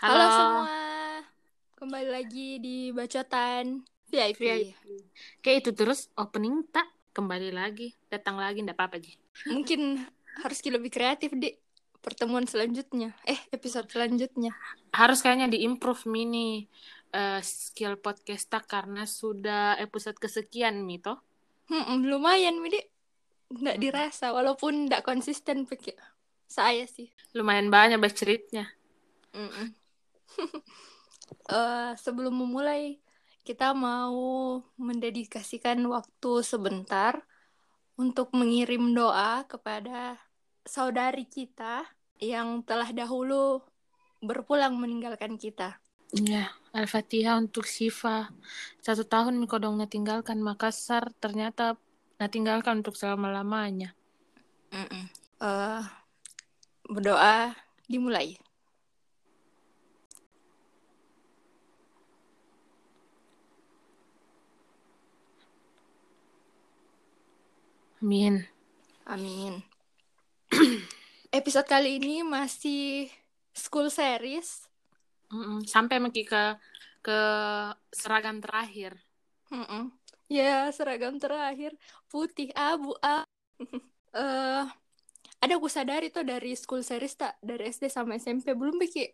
Halo, Halo. semua, kembali lagi di Bacotan VIP. VIP. Kayak itu terus opening tak kembali lagi, datang lagi ndak apa-apa Ji. Mungkin harus lebih kreatif di pertemuan selanjutnya. Eh, episode selanjutnya. Harus kayaknya diimprove mini eh, skill podcast tak karena sudah episode kesekian Mito. Hmm, lumayan, Midi. Nggak dirasa, walaupun nggak konsisten pakai saya sih. Lumayan banyak berceritnya. Mm-mm. Eh, sebelum memulai, kita mau mendedikasikan waktu sebentar untuk mengirim doa kepada saudari kita yang telah dahulu berpulang meninggalkan kita. Ya, Al-Fatihah untuk Siva. Satu tahun Miko dong tinggalkan Makassar, ternyata nah tinggalkan untuk selama-lamanya. Mm-mm. Eh, berdoa dimulai. Amin. Amin. Episode kali ini masih school series. Mm-mm. Sampai Miki ke ke seragam terakhir. Mm-mm. Ya, seragam terakhir putih abu a. Eh, ada aku sadari tuh dari school series tak dari SD sama SMP belum Ki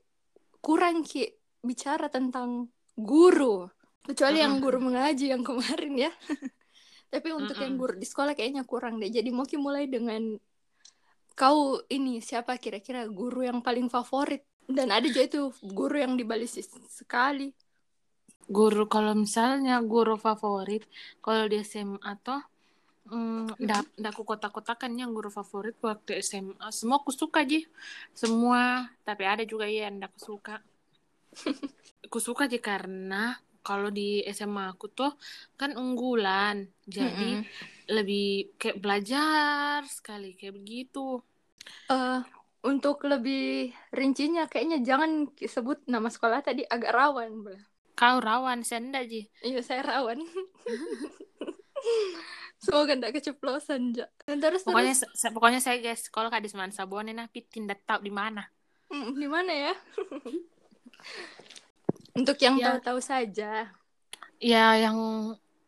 kurang Ki bicara tentang guru. Kecuali yang guru mengaji yang kemarin ya. Tapi untuk yang Mm-mm. guru di sekolah kayaknya kurang deh. Jadi Ki mulai dengan kau ini siapa kira-kira guru yang paling favorit? Dan ada juga itu guru yang dibalik sekali. Guru kalau misalnya guru favorit kalau di SMA tuh mm, ndak ndak aku kotak-kotakannya guru favorit waktu SMA semua aku suka ji semua tapi ada juga ya yang aku suka aku suka aja karena kalau di SMA aku tuh kan unggulan jadi Mm-mm. lebih kayak belajar sekali kayak begitu Eh, untuk lebih rincinya kayaknya jangan sebut nama sekolah tadi agak rawan Bel. kau rawan saya ndak ji Iya saya rawan. Semoga tidak keceplosan ja. Dan terus pokoknya terus pokoknya saya guys kalau kak di Seman Sabone nah tidak tahu di mana Hmm, di mana ya? Untuk yang Ya. tahu-tahu saja. ya yang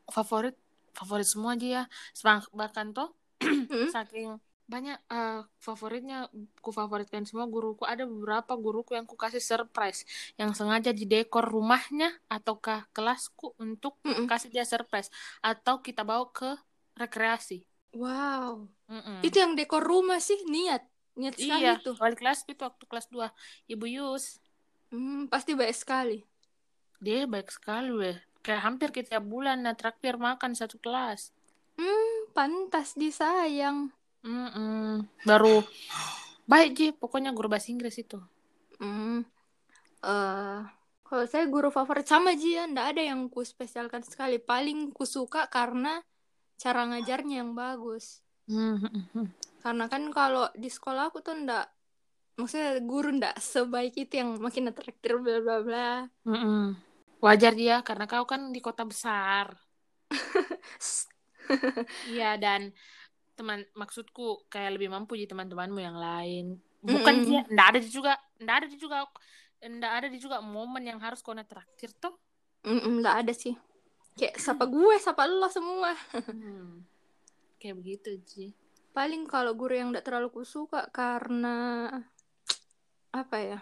favorit favorit semua aja ya bahkan tuh Hmm? saking banyak eh, favoritnya ku favoritkan semua guruku ada beberapa guruku yang ku kasih surprise yang sengaja di dekor rumahnya ataukah kelasku untuk Mm-mm. kasih dia surprise atau kita bawa ke rekreasi Wow. Mm-mm. Itu yang dekor rumah sih niat. Niat sekali iya tuh. wali kelas itu waktu kelas 2 ibu Yus Hmm, pasti baik sekali. Dia baik sekali weh kayak hampir kita tiap bulan nah traktir makan satu kelas Hmm, pantas disayang. Mm-mm. baru baik ji pokoknya guru bahasa Inggris itu Hmm. eh kalau saya guru favorit sama Ji ya, ndak ada yang ku spesialkan sekali. Paling ku suka karena cara ngajarnya yang bagus. Mm-mm. Karena kan kalau di sekolah aku tuh ndak maksudnya guru ndak sebaik itu yang makin atraktif bla bla bla. Mm-mm. Wajar dia karena kau kan di kota besar. Iya dan teman maksudku kayak lebih mampu di teman-temanmu yang lain. Bukan Mm-mm. dia, ndak ada juga, ndak ada juga, ndak ada juga momen yang harus kau traktir tuh. Mm-mm, ndak ada sih. Kayak sapa gue, sapa lo semua. Hmm. Kayak begitu Ji. Paling kalau guru yang ndak terlalu ku suka karena apa ya?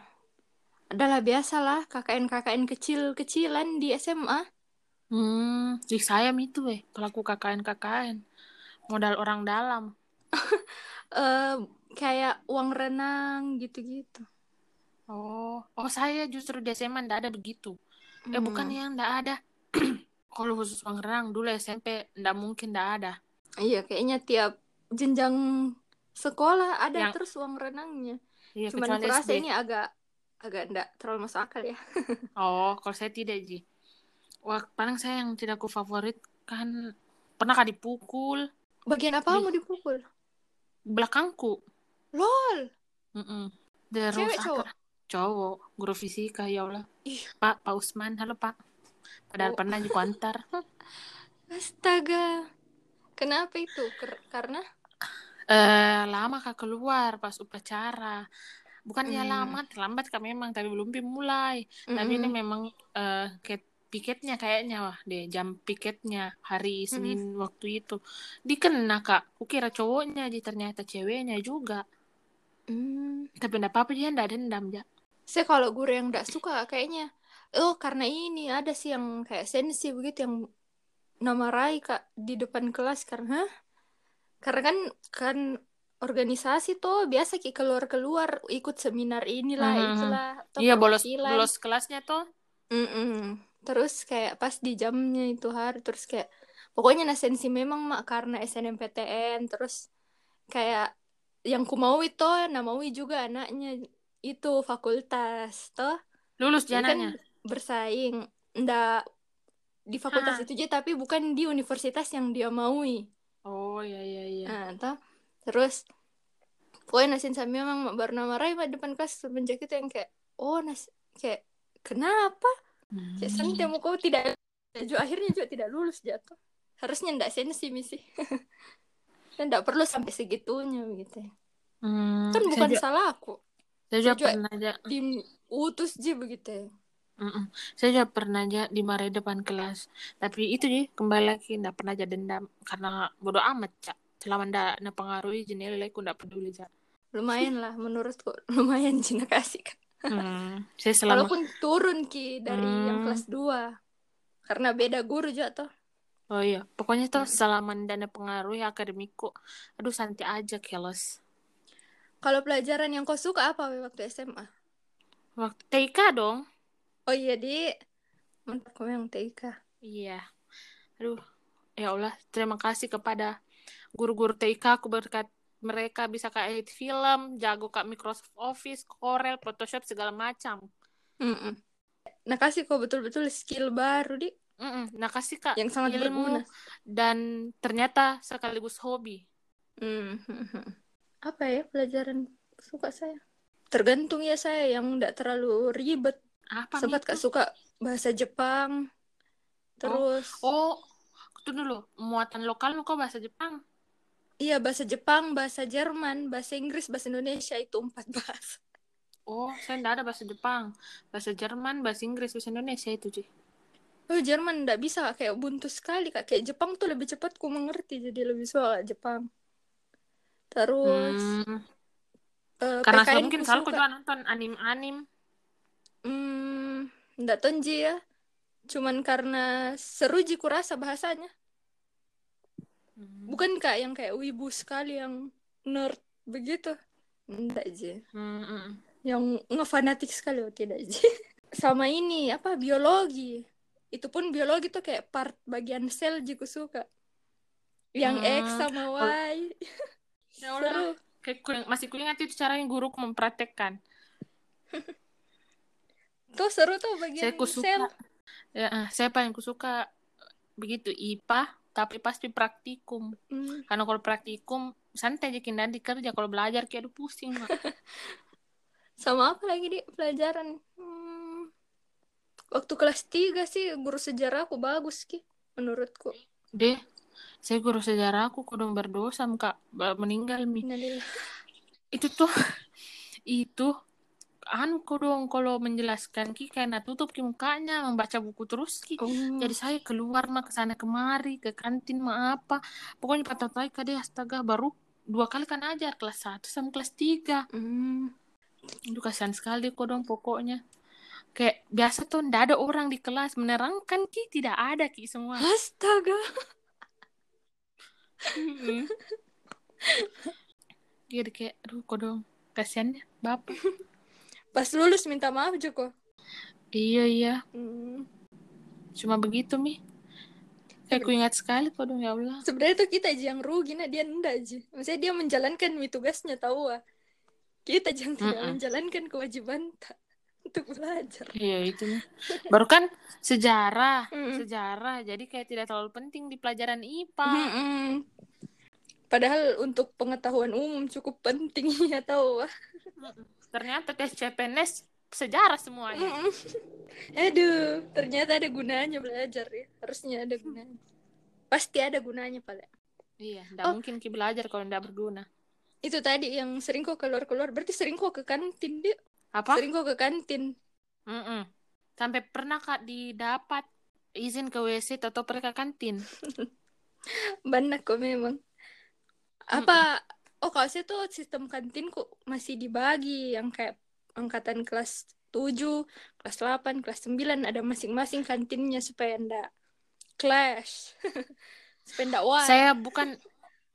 Adalah biasalah KKN-KKN kecil-kecilan di SMA. Hmm, di saya itu weh pelaku KKN KKN modal orang dalam. eh kayak uang renang gitu-gitu. Oh, oh saya justru di SMA ndak ada begitu. Eh Hmm. bukan yang ndak ada. Kalau khusus uang renang dulu SMP ndak mungkin ndak ada. Iya, kayaknya tiap jenjang sekolah ada Yang- terus uang renangnya. Iya, Cuman kurasa SD. ini agak agak enggak terlalu masuk akal ya. Oh, kalau saya tidak, Ji. Wah, paling saya yang tidak ku favorit kan pernah kah dipukul Bagian apa Di- mau dipukul? belakangku. Lol. Mm-mm. Terus Cewek, cowok? Cowok, guru fisika ya Allah. Ih. Pak, Pak Usman, halo Pak. Padahal Oh. pernah juga antar. Astaga. Kenapa itu? Ker- karena Eh, lama kah keluar pas upacara. Bukannya Hmm. lama terlambat kak memang tapi belum mulai tapi ini Mm-mm. memang eh kayak piketnya kayaknya wah deh jam piketnya hari Senin waktu itu dikena kak kukira cowoknya jadi ternyata ceweknya juga Hmm. tapi enggak apa-apa dia enggak dendam ya Saya kalau guru yang nggak suka kayaknya, oh karena ini ada sih yang kayak sensi begitu yang nama Rai kak di depan kelas karena karena kan kan organisasi tuh biasa ki keluar keluar ikut seminar inilah Mhm. itulah atau iya bolos perwakilan. bolos kelasnya tuh Mm-mm. Terus kayak pas di jamnya itu hari terus kayak pokoknya nah sensi memang mak karena SNMPTN terus kayak yang ku mau itu nah mau juga anaknya itu fakultas toh lulus jadi kan bersaing ndak di fakultas Hah. itu aja tapi bukan di universitas yang dia maui oh iya iya iya nah toh terus pokoknya nasin sami memang bernama Rai mak depan kelas semenjak itu yang kayak oh nas kayak kenapa Hmm. Kayak sen dia kau tidak juga akhirnya juga tidak lulus jatuh. Harusnya ndak sensi misi. Dan ndak perlu sampai segitunya begitu. ya. Hmm, Kan bukan juga, salah aku. saya juga saya juga- pernah aja Diutus aja begitu. ya. Mm-mm. Saya juga pernah aja dimarahi depan kelas. Tapi itu sih kembali lagi nggak pernah aja dendam karena bodoh amat cak. Selama ndak pengaruhi jenela aku ndak peduli cak. Lumayan lah menurutku. Lumayan Cina kasih. kan. Hmm, saya selama Walaupun turun ki dari yang Hmm. kelas 2. Karena beda guru jatuh. oh iya pokoknya tuh Hmm. selama ndak pengaruhi akademiku, aduh santai aja keles. Kalau pelajaran yang kau suka apa waktu SMA? Waktu TK dong. Oh iya di kau yang TK. Iya. Aduh, ya Allah, terima kasih kepada guru-guru TK aku berkat mereka bisa kak edit film, jago kak Microsoft Office, Corel, Photoshop segala macam. Mm-mm. Nah kasih kau betul-betul skill baru di Mm-mm. Nah kasih kak yang sangat ilmu berguna. dan ternyata sekaligus hobi. Hmm. Apa ya pelajaran suka saya? Tergantung ya saya yang tidak terlalu ribet. Apa Sempat kak suka bahasa Jepang. Terus Oh, itu dulu muatan lokal kok bahasa Jepang. Iya bahasa Jepang, bahasa Jerman, bahasa Inggris, bahasa Indonesia itu empat bahasa. Oh, saya enggak ada bahasa Jepang, bahasa Jerman, bahasa Inggris, bahasa Indonesia itu sih. Oh Jerman tidak bisa kayak buntu sekali kak. Kayak Jepang tuh lebih cepat ku mengerti jadi lebih suka Jepang. Terus Hmm, eh, karena PKN mungkin ku selalu aku juga nonton anim-anim. Hmm, ndak tonji ya. Cuman karena seru ji ku rasa bahasanya. Hmm. Bukan kak yang kayak wibu sekali yang nerd begitu. Ndak ji. Hmm. Yang ngefanatik sekali oh, tidak ji. Sama ini apa biologi. Itu pun biologi tuh kayak part bagian sel ku suka. Yang Hmm, X sama Y. Ya. Seru. Kayak ku, masih kuingat itu caranya guruku mempraktekkan. Tuh seru tuh bagian Saya ku sel. Ya, eh, saya paling ku suka begitu IPA, tapi pasti praktikum. Hmm. Karena kalau praktikum santai aja kinda di kerja. Kalau belajar kayak aduh pusing. Mak. Sama apa lagi di pelajaran? Hmm, waktu kelas 3 sih guru sejarah aku bagus ki menurutku. Deh, saya guru sejarah aku kudung berdosa kak meninggal mi. Itu tuh itu anu dong kalau menjelaskan ki karena tutup ki mukanya membaca buku terus ki. Oh. Jadi saya keluar mah ke sana kemari ke kantin mah apa. Pokoknya patatai kade astaga baru dua kali kan ajar kelas 1 sama kelas 3. Hmm. Aduh kasihan sekali kok dong pokoknya. Kayak biasa tuh ndak ada orang di kelas menerangkan ki tidak ada ki semua. Astaga. Jadi kayak aduh kok dong kasihan ya bapak. Pas lulus minta maaf Joko. Iya iya Hmm. cuma begitu mi. Kayak ku ingat sekali kok dong ya Allah. Sebenarnya tuh kita aja yang rugi, nah dia enggak aja. Maksudnya dia menjalankan mi tugasnya tahu ah. Kita aja yang tidak Mm-mm. menjalankan kewajiban tak untuk belajar. Iya itu. Baru kan sejarah, Mm-mm. sejarah. Jadi kayak tidak terlalu penting di pelajaran IPA. Mm-mm. Padahal untuk pengetahuan umum cukup penting ya tahu ah. Ternyata tes CPNS sejarah semuanya. Mm-mm. Aduh, ternyata ada gunanya belajar ya. Harusnya ada gunanya. Pasti ada gunanya, Pak. Iya, nggak Oh. mungkin ki belajar kalau nggak berguna. itu tadi yang sering kok keluar-keluar berarti sering kok ke kantin dia apa sering kok ke kantin Mm-mm. sampai pernah kak didapat izin ke WC atau pergi ke kantin banyak kok memang apa oh kalau saya tuh sistem kantin kok masih dibagi yang kayak angkatan kelas 7, kelas 8, kelas 9 ada masing-masing kantinnya supaya ndak clash. supaya ndak wah. saya bukan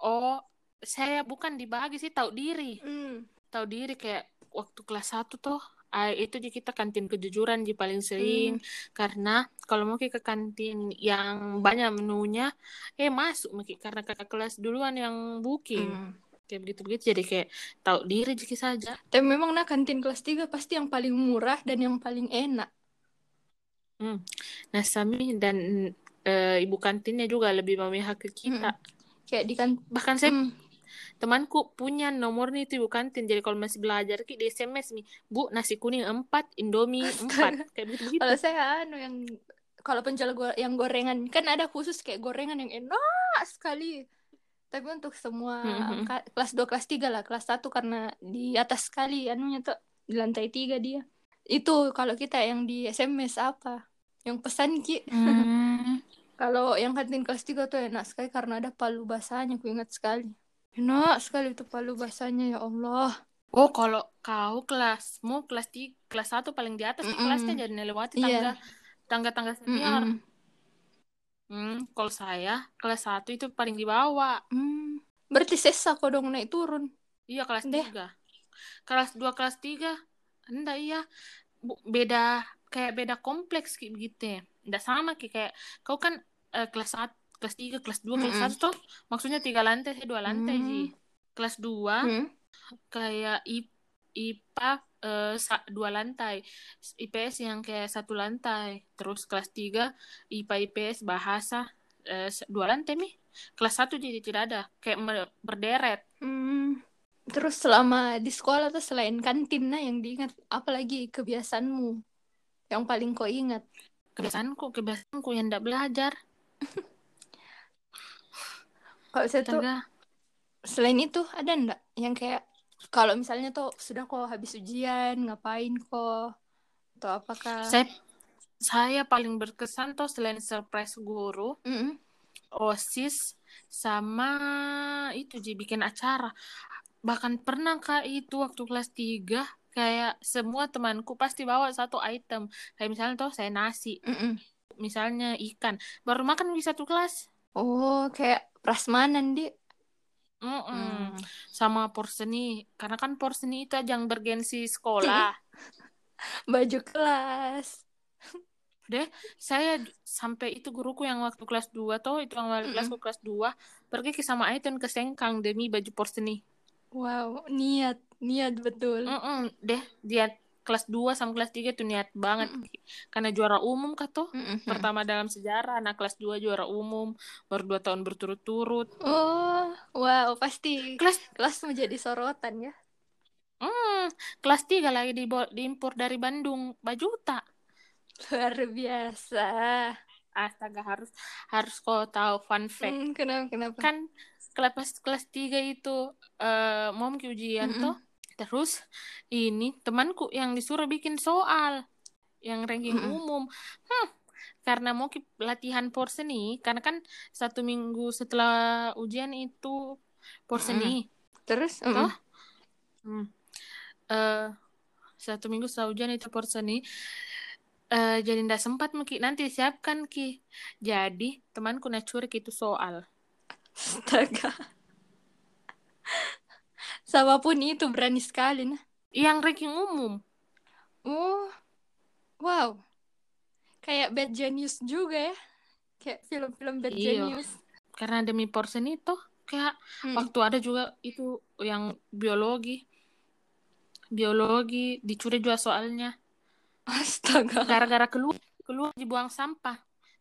oh saya bukan dibagi sih tahu diri Hmm. tahu diri kayak waktu kelas 1 tuh ah, itu di kita kantin kejujuran di paling sering karena kalau mau ke kantin yang banyak menunya eh masuk Maki. karena kakak kelas duluan yang booking Hmm. Kayak begitu begitu jadi kayak tahu diri jadi saja. Tapi memang nah kantin kelas 3 pasti yang paling murah dan yang paling enak. nah Sami dan eh, ibu kantinnya juga lebih memihak ke kita. Kayak di kan bahkan saya Hmm. temanku punya nomornya itu ibu kantin. Jadi kalau masih belajar ki di SMS nih bu nasi kuning empat indomie empat. Kayak begitu begitu Kalau saya anu yang kalau penjual go yang gorengan kan ada khusus kayak gorengan yang enak sekali. Tapi untuk semua Mhm. ka- kelas 2 kelas 3 lah, kelas 1 karena di atas sekali anunya tuh di lantai 3 dia. Itu kalau kita yang di SMS apa? Yang pesan Ki. Hmm. Kalau yang kantin kelas 3 tuh enak sekali karena ada palu basahnya, aku ingat sekali. Enak sekali itu palu basahnya ya Allah. oh kalau kau kelasmu kelas tiga kelas satu paling di atas Mm-mm. kelasnya jadi lewati Iya. tangga tangga tangga senior Mm-mm. Hmm, kalau saya kelas satu itu paling di bawah Hmm. Berarti sesa kok dong naik turun. iya kelas Deh. tiga kelas dua kelas tiga enggak iya Bu- beda kayak beda kompleks kayak begitu ya enggak sama Ki. kayak kau kan eh, kelas satu kelas tiga kelas dua kelas Mm-mm. satu tuh maksudnya tiga lantai dua lantai Hmm. sih kelas dua Hmm. kayak I- IPA eh, sa- dua lantai. IPS yang kayak satu lantai. Terus kelas tiga IPA IPS bahasa. S- dua lantai nih kelas satu jadi tidak ada. Kayak berderet. Hmm. Terus selama di sekolah tuh selain kantin nah yang diingat apalagi kebiasaanmu? Yang paling kau ingat? kebiasaanku kebiasaanku yang tidak belajar. Kalau saya tuh selain itu ada ndak yang kayak kalau misalnya tuh sudah kok habis ujian ngapain kok atau apakah? saya saya paling berkesan tuh selain surprise guru Mm-mm. osis sama itu ji bikin acara bahkan pernah kak itu waktu kelas 3 kayak semua temanku pasti bawa satu item kayak misalnya tuh saya nasi Mm-mm. misalnya ikan baru makan di satu kelas Oh kayak prasmanan di. Mm-mm. sama porseni karena kan porseni itu ajang bergensi sekolah Baju kelas. deh saya sampai itu guruku yang waktu kelas 2 tuh itu yang wali kelasku kelas 2 pergi ke sama Aiton ke Sengkang demi baju porseni Wow niat niat betul. Mm-mm, deh dia kelas 2 sama kelas 3 tuh niat banget karena juara umum kah tuh Mm-mm. pertama dalam sejarah anak kelas 2 juara umum baru dua tahun berturut-turut Oh wow pasti kelas kelas menjadi sorotan ya. hmm, kelas 3 lagi di diimpor dari Bandung Bajuta Luar biasa. astaga harus harus kau tahu fun fact Hmm, kenapa kenapa? kan kelas kelas 3 itu eh mau ke ujian Mm-mm. tuh terus ini temanku yang disuruh bikin soal yang ranking Mm-mm. umum hmm, karena mau latihan porseni karena kan satu minggu setelah ujian itu porseni Terus? mm-mm. Toh? Hmm. Eh, satu minggu setelah ujian itu porseni eh jadi ndak sempat Ki nanti siapkan Ki jadi temanku nacuri itu soal Astaga. Sama pun itu berani sekali nah. yang ranking umum Oh, wow. Kayak Bad Genius juga ya. Kayak film-film Bad Iya. Genius. karena demi porsen itu kayak Hmm. waktu ada juga itu yang biologi biologi dicuri juga soalnya Astaga. gara-gara keluar keluar dibuang sampah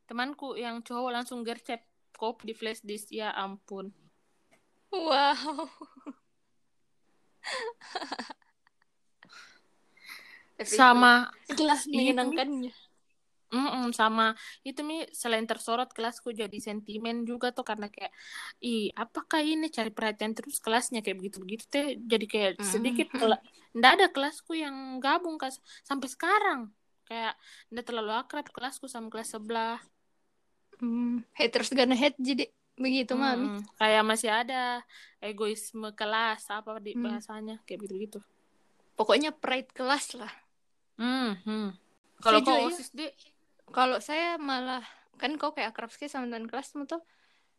temanku yang cowok langsung gercep kopi di flash disk ya ampun Wow. Tapi sama Ini- menyenangkannya. Mm-mm, sama itu mi selain tersorot kelasku jadi sentimen juga tuh karena kayak ih apakah ini cari perhatian terus kelasnya? Kayak begitu begitu teh jadi kayak sedikit Mhm. kela- ndak ada kelasku yang gabung kas sampai sekarang. Kayak ndak terlalu akrab kelasku sama kelas sebelah. Hmm, haters gonna hate jadi begitu mami. Mm-mm, kayak masih ada egoisme kelas apa di Hmm. bahasanya kayak begitu gitu Pokoknya pride kelas lah. Hmm, hmm. Kalau kau ya. osis deh, Kalau saya malah kan kau kayak akrab sekali sama teman kelasmu tuh.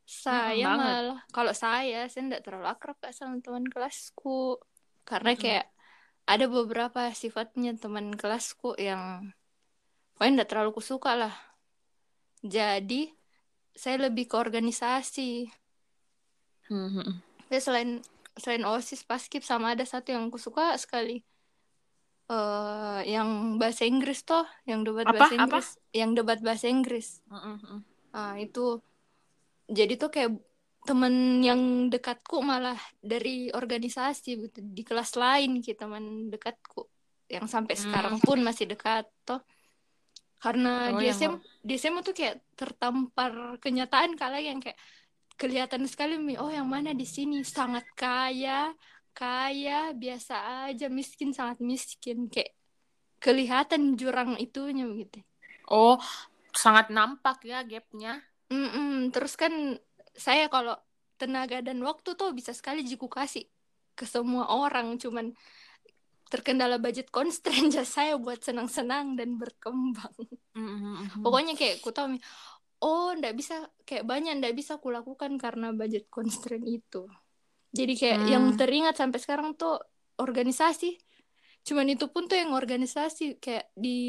Saya banget. malah kalau saya saya tidak terlalu akrab Kak, sama teman kelasku karena Mm-mm. kayak ada beberapa sifatnya teman kelasku yang pokoknya tidak terlalu kusuka lah. Jadi saya lebih ke organisasi. Hmm. Ya selain selain OSIS paskib sama ada satu yang aku suka sekali. eh yang bahasa Inggris toh, yang debat Apa? bahasa Apa? Inggris, yang debat bahasa Inggris. Ah, itu jadi tuh kayak temen yang dekatku malah dari organisasi gitu di kelas lain gitu teman dekatku yang sampai Hmm. sekarang pun masih dekat toh karena Oh, di yang SM di SMA tuh kayak tertampar kenyataan kala yang kayak kelihatan sekali Mi, oh yang mana di sini? Sangat kaya kaya biasa aja miskin sangat miskin. Kayak kelihatan jurang itunya begitu. Oh, sangat nampak ya gapnya. Mm-mm. Terus kan saya kalau tenaga dan waktu tuh bisa sekali jiku kasih ke semua orang, cuman terkendala budget constraint aja saya buat senang-senang dan berkembang. Hmm, hmm, hmm, hmm. Pokoknya kayak ku tahu oh ndak bisa kayak banyak ndak bisa kulakukan karena budget constraint itu. Jadi kayak Hmm. yang teringat sampai sekarang tuh organisasi. Cuman itu pun tuh yang organisasi kayak di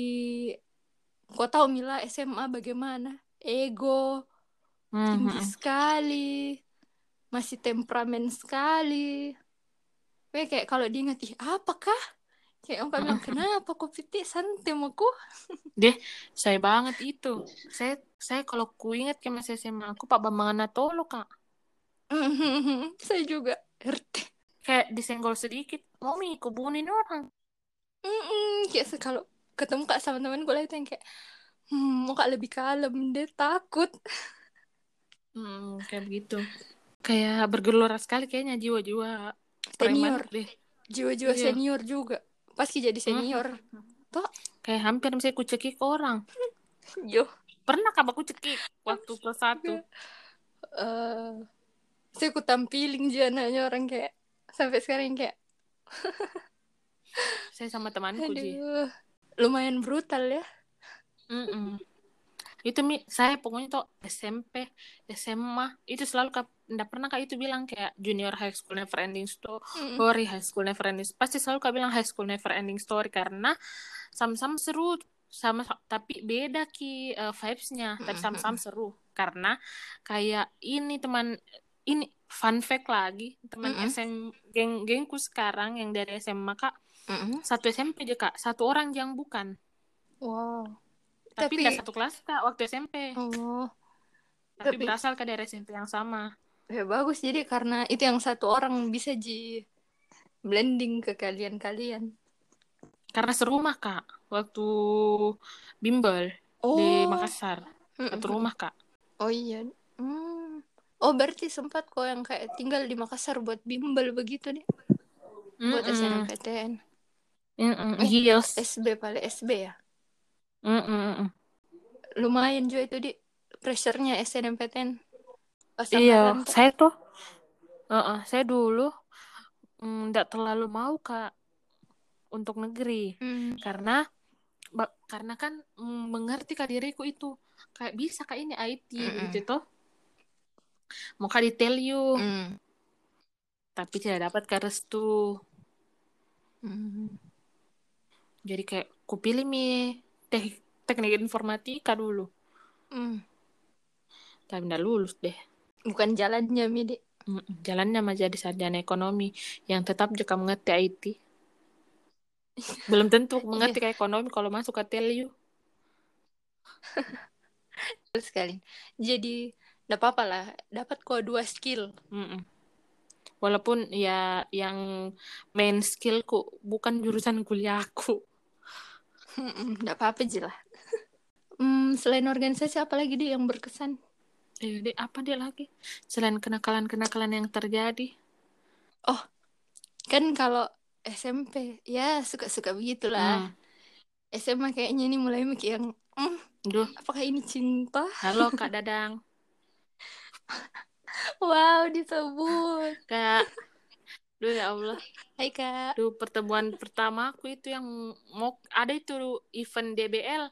kau tahu Mila SMA bagaimana? Ego, Hmm, tinggi sekali, masih temperamen sekali. Kayak kayak kalau diingat, ih apakah? Kayak orang bilang, kenapa kok piti santai aku? Deh, saya banget itu. Saya saya kalau ku ingat ke masa SMA aku Pak Bambang Anatolo, Kak. Saya juga RT. Kayak disenggol sedikit, mau mi kubunin orang. Mm-mm, Kayak kalau ketemu kak sama teman gue itu yang kayak, hmm, mau kak lebih kalem, dia takut. Hmm, kayak begitu. Kayak bergelora sekali kayaknya jiwa-jiwa Senior, deh. jiwa-jiwa Iya. senior juga. Pasti jadi senior. Toh, Kayak hampir bisa ku cekik orang. yo. Pernah kak aku cekik waktu kelas satu. eh saya ku tampilin jananya orang kayak sampai sekarang kayak Saya sama temanku aduh lumayan brutal ya Mm-mm. Itu mi, saya pokoknya tuh SMP, SMA itu selalu kak, nggak pernah kak itu bilang kayak junior high school never ending story, high school never ending. Pasti selalu kak bilang high school never ending story karena sama-sama seru, sama tapi beda ki uh, vibes-nya, tapi sama-sama seru karena kayak ini teman ini fun fact lagi teman Mm-mm. SM geng gengku sekarang yang dari SMA kak Mm-mm. satu SMP aja kak satu orang yang bukan wow tapi tidak satu kelas kak waktu SMP. Oh. Tapi, tapi- berasal ke dari SMP yang sama. Ya bagus. Jadi karena itu yang satu orang bisa ji blending ke kalian-kalian. Karena serumah kak waktu bimbel oh. Di Makassar satu rumah kak. Oh iya. Hmm. oh berarti sempat kok yang kayak tinggal di Makassar buat bimbel begitu nih? Buat Mm-mm. SNMPTN Mm-mm. Eh, Yes. SB paling SB ya Mm-mm. lumayan juga itu di pressure-nya SNMPTN Iya, tuh. saya tuh, Heeh, saya dulu nggak terlalu mau kak untuk negeri Hmm. karena karena kan mm, mengerti kak diriku itu kayak bisa kak ini IT Mm-mm. gitu tuh mau kak detail you Hmm. tapi tidak dapat kak restu Hmm. jadi kayak ku pilih mi teh teknik informatika dulu. Hmm. tapi nggak lulus deh. Bukan jalannya Midi jalannya mah jadi sarjana ekonomi. Yang tetap juga mengerti IT belum tentu mengerti kayak ekonomi kalau masuk ke you Betul sekali. Jadi tidak apa-apa lah. Dapat kok dua skill. Mm-mm. Walaupun ya yang main skillku bukan jurusan kuliahku. Tidak apa-apa aja lah hmm, selain organisasi apa lagi dia yang berkesan? Eh, deh, apa dia lagi? Selain kenakalan-kenakalan yang terjadi. Oh, kan kalau SMP ya suka-suka begitulah. Hmm. SMA kayaknya ini mulai mikir yang "Hmm, Duh, apakah ini cinta? halo Kak Dadang. Wow, disebut. Kak, duh ya Allah. Hai Kak. Duh, pertemuan pertama aku itu yang mau ada itu event DBL.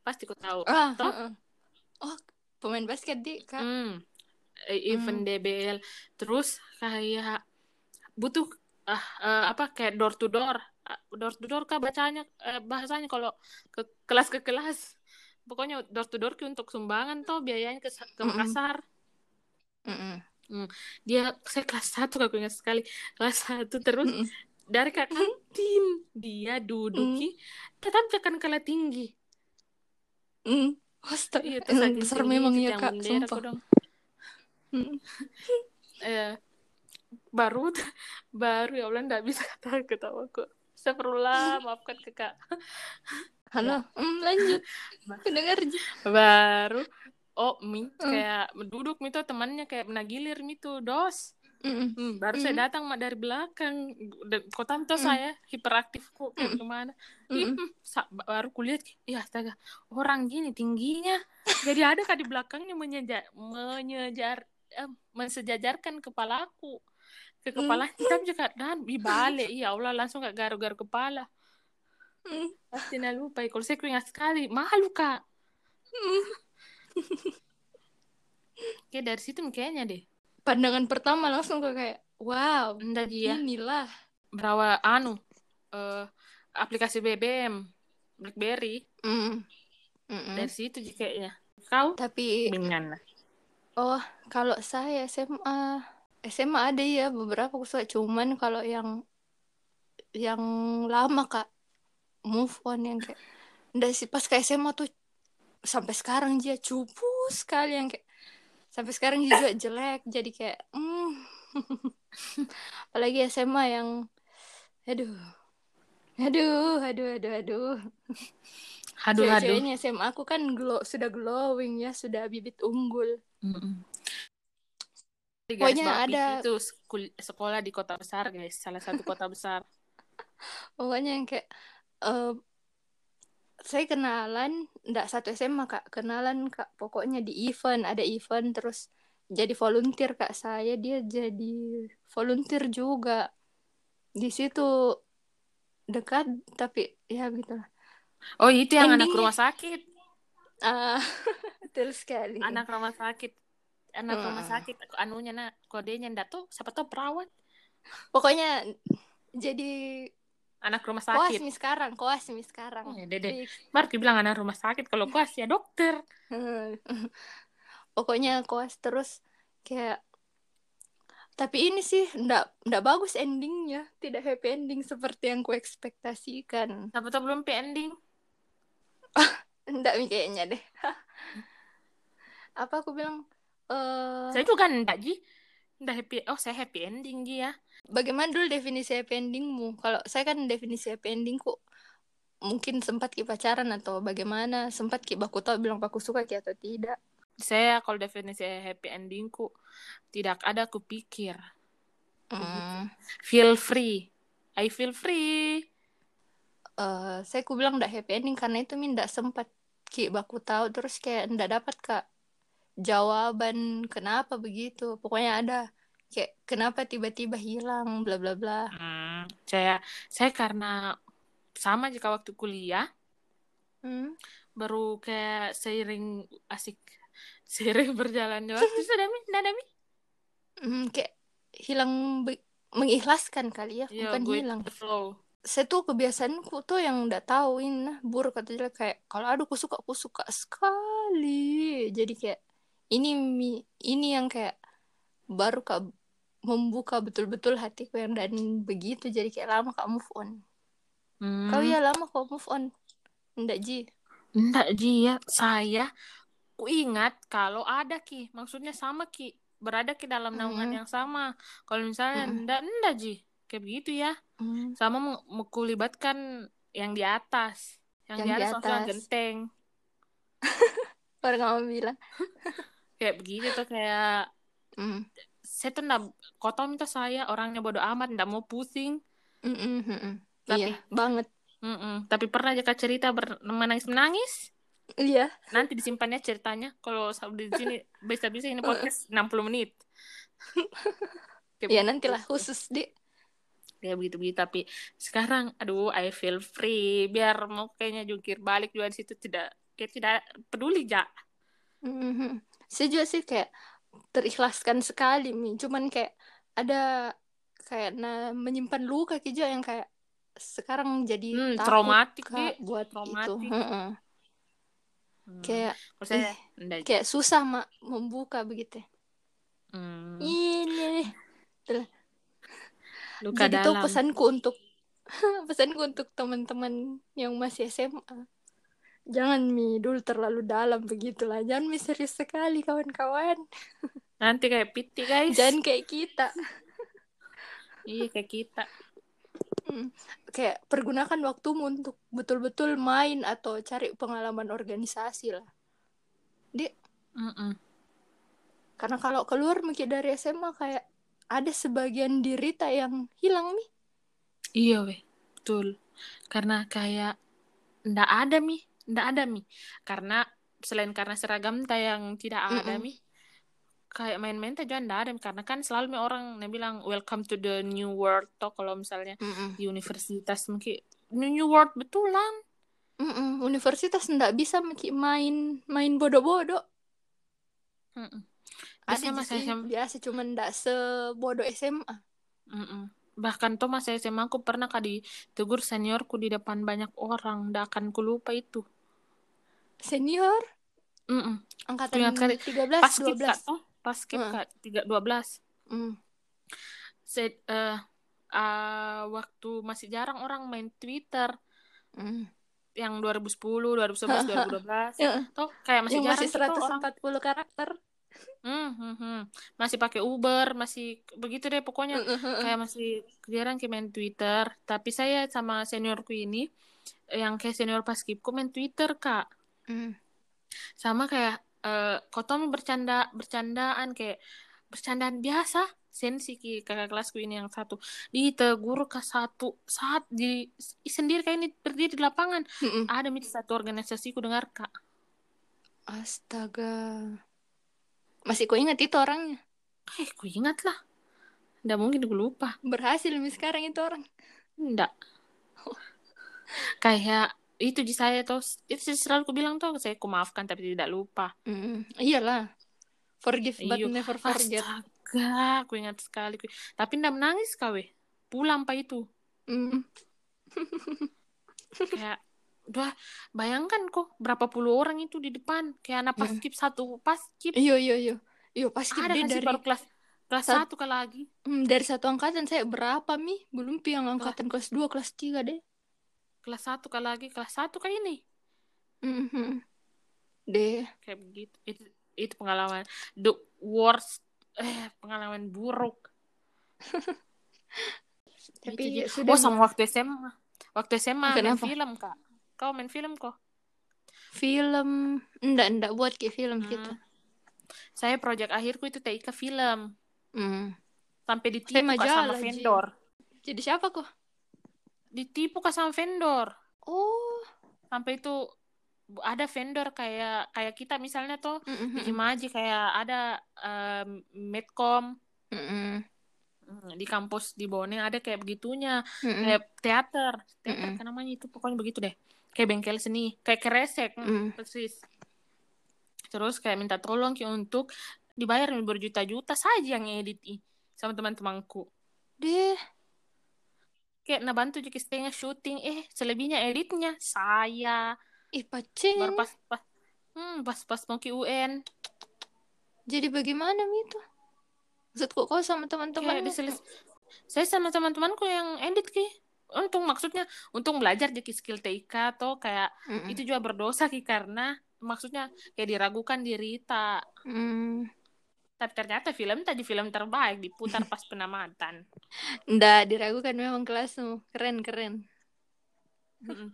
Pasti kau tahu. Ah, Toh? heeh. Oh, pemain basket di Kak. Hmm. Eh, Event DBL. Terus kayak butuh ah eh, apa kayak door to door. Door to door kah bacanya eh, bahasanya kalau ke kelas ke kelas. Pokoknya door to door untuk sumbangan toh biayanya ke, ke. Makassar. Mm-mm. Dia saya kelas satu aku ingat sekali. Kelas satu terus Mm-mm. dari ke kantin dia duduk Mm. tetap akan kalah tinggi. Mm. Astaga, Iya, emang besar tingginya memang ya Kak, sumpah. kok dong. Mm. Eh, baru baru ya Allah nggak bisa kata ketawaku. Astagfirullah, maafkan kakak. Halo, Mm, lanjut. Ba- Aku dengar aja. Baru oh mi Hmm. kayak duduk mi tuh temannya kayak menagilir mi tuh dos. Mm-mm. Hmm, baru saya Mm. datang mak dari belakang. Kota tuh Mm. saya hiperaktif kok kayak Mm. gimana. Sa- baru kulihat, ya astaga, orang gini tingginya. Jadi ada kak di belakangnya menyejar, menyejar, eh, mensejajarkan kepalaku ke Mm. kepala kita juga dan di balik ya Allah langsung gak garu-garu kepala Mm. pasti lupa kalau saya ingat sekali malu kak Mm. kayak dari situ kayaknya deh. Pandangan pertama langsung kok kayak, wow, Ndak Ji, ya inilah. berawa anu eh aplikasi BBM BlackBerry. Mm. Mm-mm. dari situ kayaknya. Kau? Tapi Oh, kalau saya SMA, SMA ada ya beberapa suka cuman kalau yang yang lama Kak move on yang kayak. Enggak sih pas ke SMA tuh sampai sekarang dia cupu sekali yang kayak sampai sekarang dia juga jelek jadi kayak hmm. apalagi SMA yang aduh aduh aduh aduh aduh. Haduh haduh. Cewek-ceweknya SMA aku kan glow sudah glowing ya sudah bibit unggul. Di garis Pokoknya ada- itu sekolah di kota besar guys. Salah satu kota besar. Pokoknya yang kayak eh saya kenalan enggak satu SMA Kak, kenalan Kak. Pokoknya di event, ada event terus jadi volunteer Kak saya, dia jadi volunteer juga. Di situ dekat tapi ya gitu lah. oh itu yang anak Endingnya- rumah sakit Ah, betul sekali. anak rumah sakit anak rumah Hmm. sakit anunya nak kodenya ndak tuh siapa tuh perawat Pokoknya jadi anak rumah koas sakit mi sekarang, koas mi sekarang. Oh, ya, dede Fix. baru bilang anak rumah sakit kalau kuas ya dokter Pokoknya koas terus kayak tapi ini sih ndak ndak bagus endingnya, tidak happy ending seperti yang ku ekspektasikan. siapa tuh belum ending Ndak kayaknya deh. Apa aku bilang eh saya juga ndak ji ndak happy oh saya happy ending ji ya bagaimana dulu definisi happy endingmu? Kalau saya kan definisi happy endingku mungkin sempat ki pacaran atau bagaimana, sempat ki baku tahu bilang baku suka ki atau tidak. saya kalau definisi happy endingku tidak ada kupikir Hmm. feel free I feel free eh saya ku bilang ndak happy ending karena itu min ndak sempat ki baku tahu terus kayak ndak dapat kak jawaban kenapa begitu pokoknya ada kayak kenapa tiba-tiba hilang? bla bla bla. Hmm, saya saya karena sama jika waktu kuliah. Hmm. baru kayak seiring asik seiring berjalannya waktu. Sudah mi? Sudah mi? Hmm, kayak hilang mengikhlaskan kali ya Yo, bukan gue hilang. flow saya tuh kebiasaanku tuh yang ndak tahu ini nah, buruk atau jelek kayak kalau aduh aku suka aku suka sekali. Jadi kayak ini mi- ini yang kayak baru kak membuka betul-betul hatiku yang dan begitu jadi kayak lama kak move on hmm. kau ya lama kok move on ndak ji Enggak Ji ya saya ku ingat kalau ada ki maksudnya sama ki berada ki dalam naungan Mm. yang sama kalau misalnya Mm. enggak enggak Ji kayak begitu ya Hmm. sama meng- mengkulibatkan yang di atas yang, Yang di atas atas. genteng orang kamu bilang kayak begitu tuh kayak mm. Saya tuh kau tahu minta saya orangnya bodoh amat nggak mau pusing. Mm, mm, mm, mm. Tapi- iya banget. Mm-mm. tapi pernah aja kak cerita ber- menangis menangis iya. Nanti disimpannya ceritanya. Kalau di sini bisa bisa ini podcast 60 menit. Ya nantilah khusus deh kayak begitu begitu tapi sekarang aduh I feel free. Biar mau kayaknya jungkir balik juga di situ. Tidak kayak tidak peduli ja. Mhm. Saya juga sih kayak terikhlaskan sekali mi. Cuman kayak ada kayak nah menyimpan luka gitu yang kayak sekarang jadi Hmm, takut traumatik, Kak, buat itu. Traumatik. Heeh. Hmm. Kayak saya ih, enggak. kayak susah mak membuka begitu. Hmm, Ini luka jadi tuh dalam pesanku untuk pesanku untuk teman-teman yang masih SMA. Jangan mi dulu terlalu dalam begitulah. Jangan mi serius sekali kawan-kawan. nanti kayak piti guys Jangan kayak kita. iya kayak kita Hmm. kayak pergunakan waktumu untuk betul-betul main atau cari pengalaman organisasi lah. Di Mm-mm. karena kalau keluar mungkin dari SMA kayak ada sebagian diri tak yang hilang nih. iya weh betul karena kayak ndak ada mi ndak ada mi karena selain karena seragam tak yang tidak ada Mm-mm. mi kayak main-main tak juga ndak ada Mi. karena kan selalu mi orang yang bilang welcome to the new world toh kalau misalnya Mm-mm. di universitas mungkin new, new world betulan Mm-mm. Universitas ndak bisa main main bodoh-bodoh. Mm-mm. Ada Biasa SMA cuman ndak sebodoh SMA. Mm-mm. bahkan tuh mas SMA aku pernah kak ditegur seniorku di depan banyak orang ndak akan ku lupa itu Senior Mm-mm. angkatan Ingat kali 13 pas skip 12. kak tuh pas kak tiga dua belas Mm. Eh, eh, waktu masih jarang orang main Twitter Mm. yang 2010, 2011, 2012 Ya, tuh kayak masih yang jarang masih gitu orang 140 karakter. Hmm, hmm, hmm. masih pakai Uber masih begitu deh pokoknya kayak masih jarang kayak main Twitter tapi saya sama seniorku ini yang kayak senior pas skipku main Twitter kak Mm. sama kayak eh kotom bercanda bercandaan kayak bercandaan biasa sensi ki kakak kelasku ini yang satu ditegur ke satu saat di sendiri kayak ini berdiri di lapangan Mm-mm. ada mit satu organisasiku dengar kak Astaga. Masih kau ingat itu orangnya? eh ku ingat lah nggak mungkin gue lupa Berhasil nih sekarang itu orang. nggak kayak itu di saya tuh itu selalu ku bilang tuh saya ku maafkan tapi tidak lupa Mm, iyalah. Forgive but Iyo. never forget. astaga aku ingat sekali tapi ndak menangis kawe pulang pak itu Mm. kayak udah bayangkan kok berapa puluh orang itu di depan kayak anak pas Mm. skip satu pas skip Iyo iyo iyo. Iyo pasti ada dari baru kelas kelas Sat- satu kali lagi mm, dari satu angkatan saya berapa mi? Belum pi yang angkatan kelas 2, kelas 3 deh. Kelas satu kali lagi kelas satu kayak ini Mhm. Deh. kayak begitu itu itu pengalaman the worst eh pengalaman buruk Tapi ya sudah oh sama waktu SMA waktu SMA main Kenapa? film kak kau main film kok film enggak enggak buat kayak film Hmm. gitu. saya proyek akhirku itu TIK film Mm. sampai ditipu kak sama vendor Jadi siapa kok? Ditipu kak sama vendor Oh. sampai itu ada vendor kayak kayak kita misalnya tuh Mm-mm. di Maji kayak ada em, Medcom Mm-mm. mm, di kampus di Bone ada kayak begitunya Mm-mm. kayak teater teater Mm-mm. kan namanya itu pokoknya begitu deh kayak bengkel seni kayak keresek mm, Mm. persis terus kayak minta tolong ki untuk dibayar berjuta-juta saja yang edit sama teman-temanku Deh. Kayak nah bantu jadi setengah syuting eh selebihnya editnya. Saya. Ih, pacing. baru pas pas hmm, pas pas mau ke UN Jadi bagaimana Mi itu? Maksudku kau sama teman-teman saya sama teman-temanku yang edit ki. Untung maksudnya untung belajar jadi skill TIK atau kayak itu juga berdosa ki karena maksudnya kayak diragukan diri tak. Hmm. Tapi ternyata film tadi film terbaik diputar pas penamatan Nggak diragukan memang kelasmu. Keren, keren.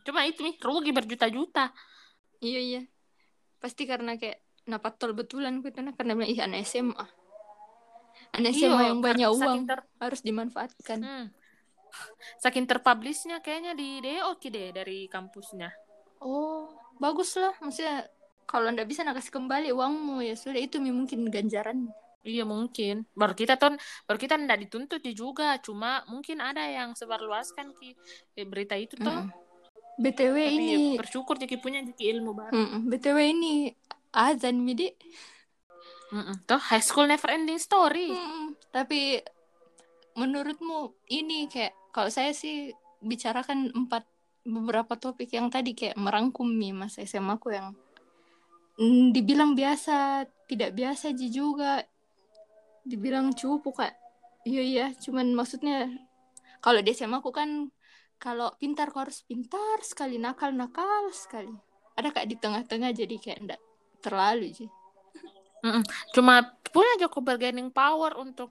Cuma itu nih rugi berjuta-juta Iya, iya. pasti karena kayak napatol betulan gitu nah karena bilang ih anak SMA anak Iya, SMA yang kar- banyak uang ter- harus dimanfaatkan Hmm. Saking terpublishnya kayaknya di DO Ki, deh dari kampusnya. oh bagus lah maksudnya kalau ndak bisa nak kasih kembali uangmu ya sudah itu mungkin ganjaran Iya mungkin. Baru kita tuh baru kita ndak dituntut juga, cuma mungkin ada yang sebarluaskan ki eh, berita itu tuh. Mm-mm. btw Tapi ini bersyukur Ki punya Ki ilmu baru. Mm-mm. btw ini azan midi Mm-mm. Tuh high school never ending story. Mm-mm. tapi menurutmu ini kayak kalau saya sih bicarakan empat beberapa topik yang tadi kayak merangkum nih masa SMA aku yang mm, dibilang biasa tidak biasa Ji juga. Dibilang cupu kak. Iya iya. Cuman maksudnya kalau di SMA aku kan kalau pintar kau harus pintar sekali nakal nakal sekali. Ada kak di tengah-tengah jadi kayak enggak terlalu Ji. Mm-mm. Cuma punya Joko bargaining power untuk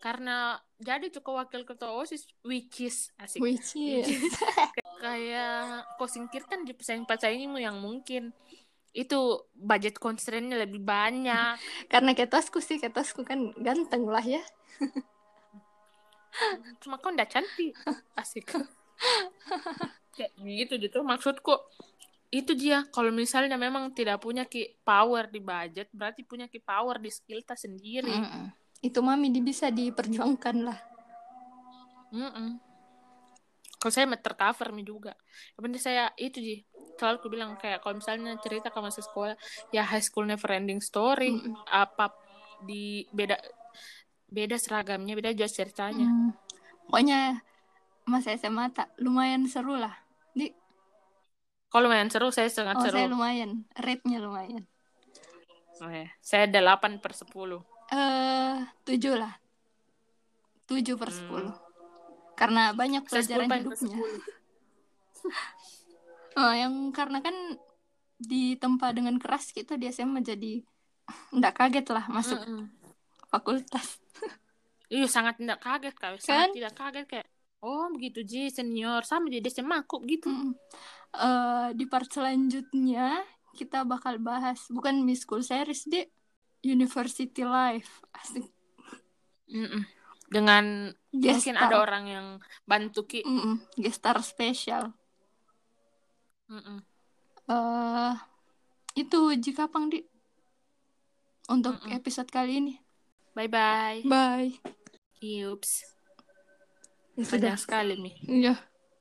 karena jadi Joko wakil ketua OSIS which is asik. which is. Kayak kau singkirkan di pesaing-pesaingmu yang mungkin itu budget constraint-nya lebih banyak. karena ketosku sih ketosku kan ganteng lah ya Cuma kau ndak cantik. Asik. Kayak gitu gitu maksudku itu dia kalau misalnya memang tidak punya ki power di budget berarti punya ki power di skill sendiri Mm-mm. itu mami bisa diperjuangkan lah Mm-mm. Kalau saya tercover nih juga. Penting saya itu sih selalu aku bilang kayak kalau misalnya cerita ke masa sekolah ya high school never ending story apa di beda beda seragamnya beda juga ceritanya. Hmm. pokoknya masa SMA tak lumayan seru lah di Kalau lumayan seru saya sangat oh seru. saya lumayan rate-nya lumayan Oh, ya. Saya 8 per 10. eh tujuh lah tujuh per Hmm. sepuluh karena banyak pelajaran 10 per hidupnya 10. oh, yang karena kan ditempa dengan keras gitu di SMA jadi nggak kaget lah masuk Mm-mm. fakultas Iya sangat tidak kaget kak, Kan? sangat tidak kaget kayak oh begitu ji senior sama jadi SMA aku gitu. Mm. Eh, di part selanjutnya kita bakal bahas bukan Miss School Series deh University Life asik Mm-mm. Dengan Guest mungkin star. ada orang yang bantu ki. Mm-mm, guest star spesial Mm-mm. eh itu jika pang di untuk Mm-mm. episode kali ini Bye bye. bye Yups. ya sudah sekali nih. iya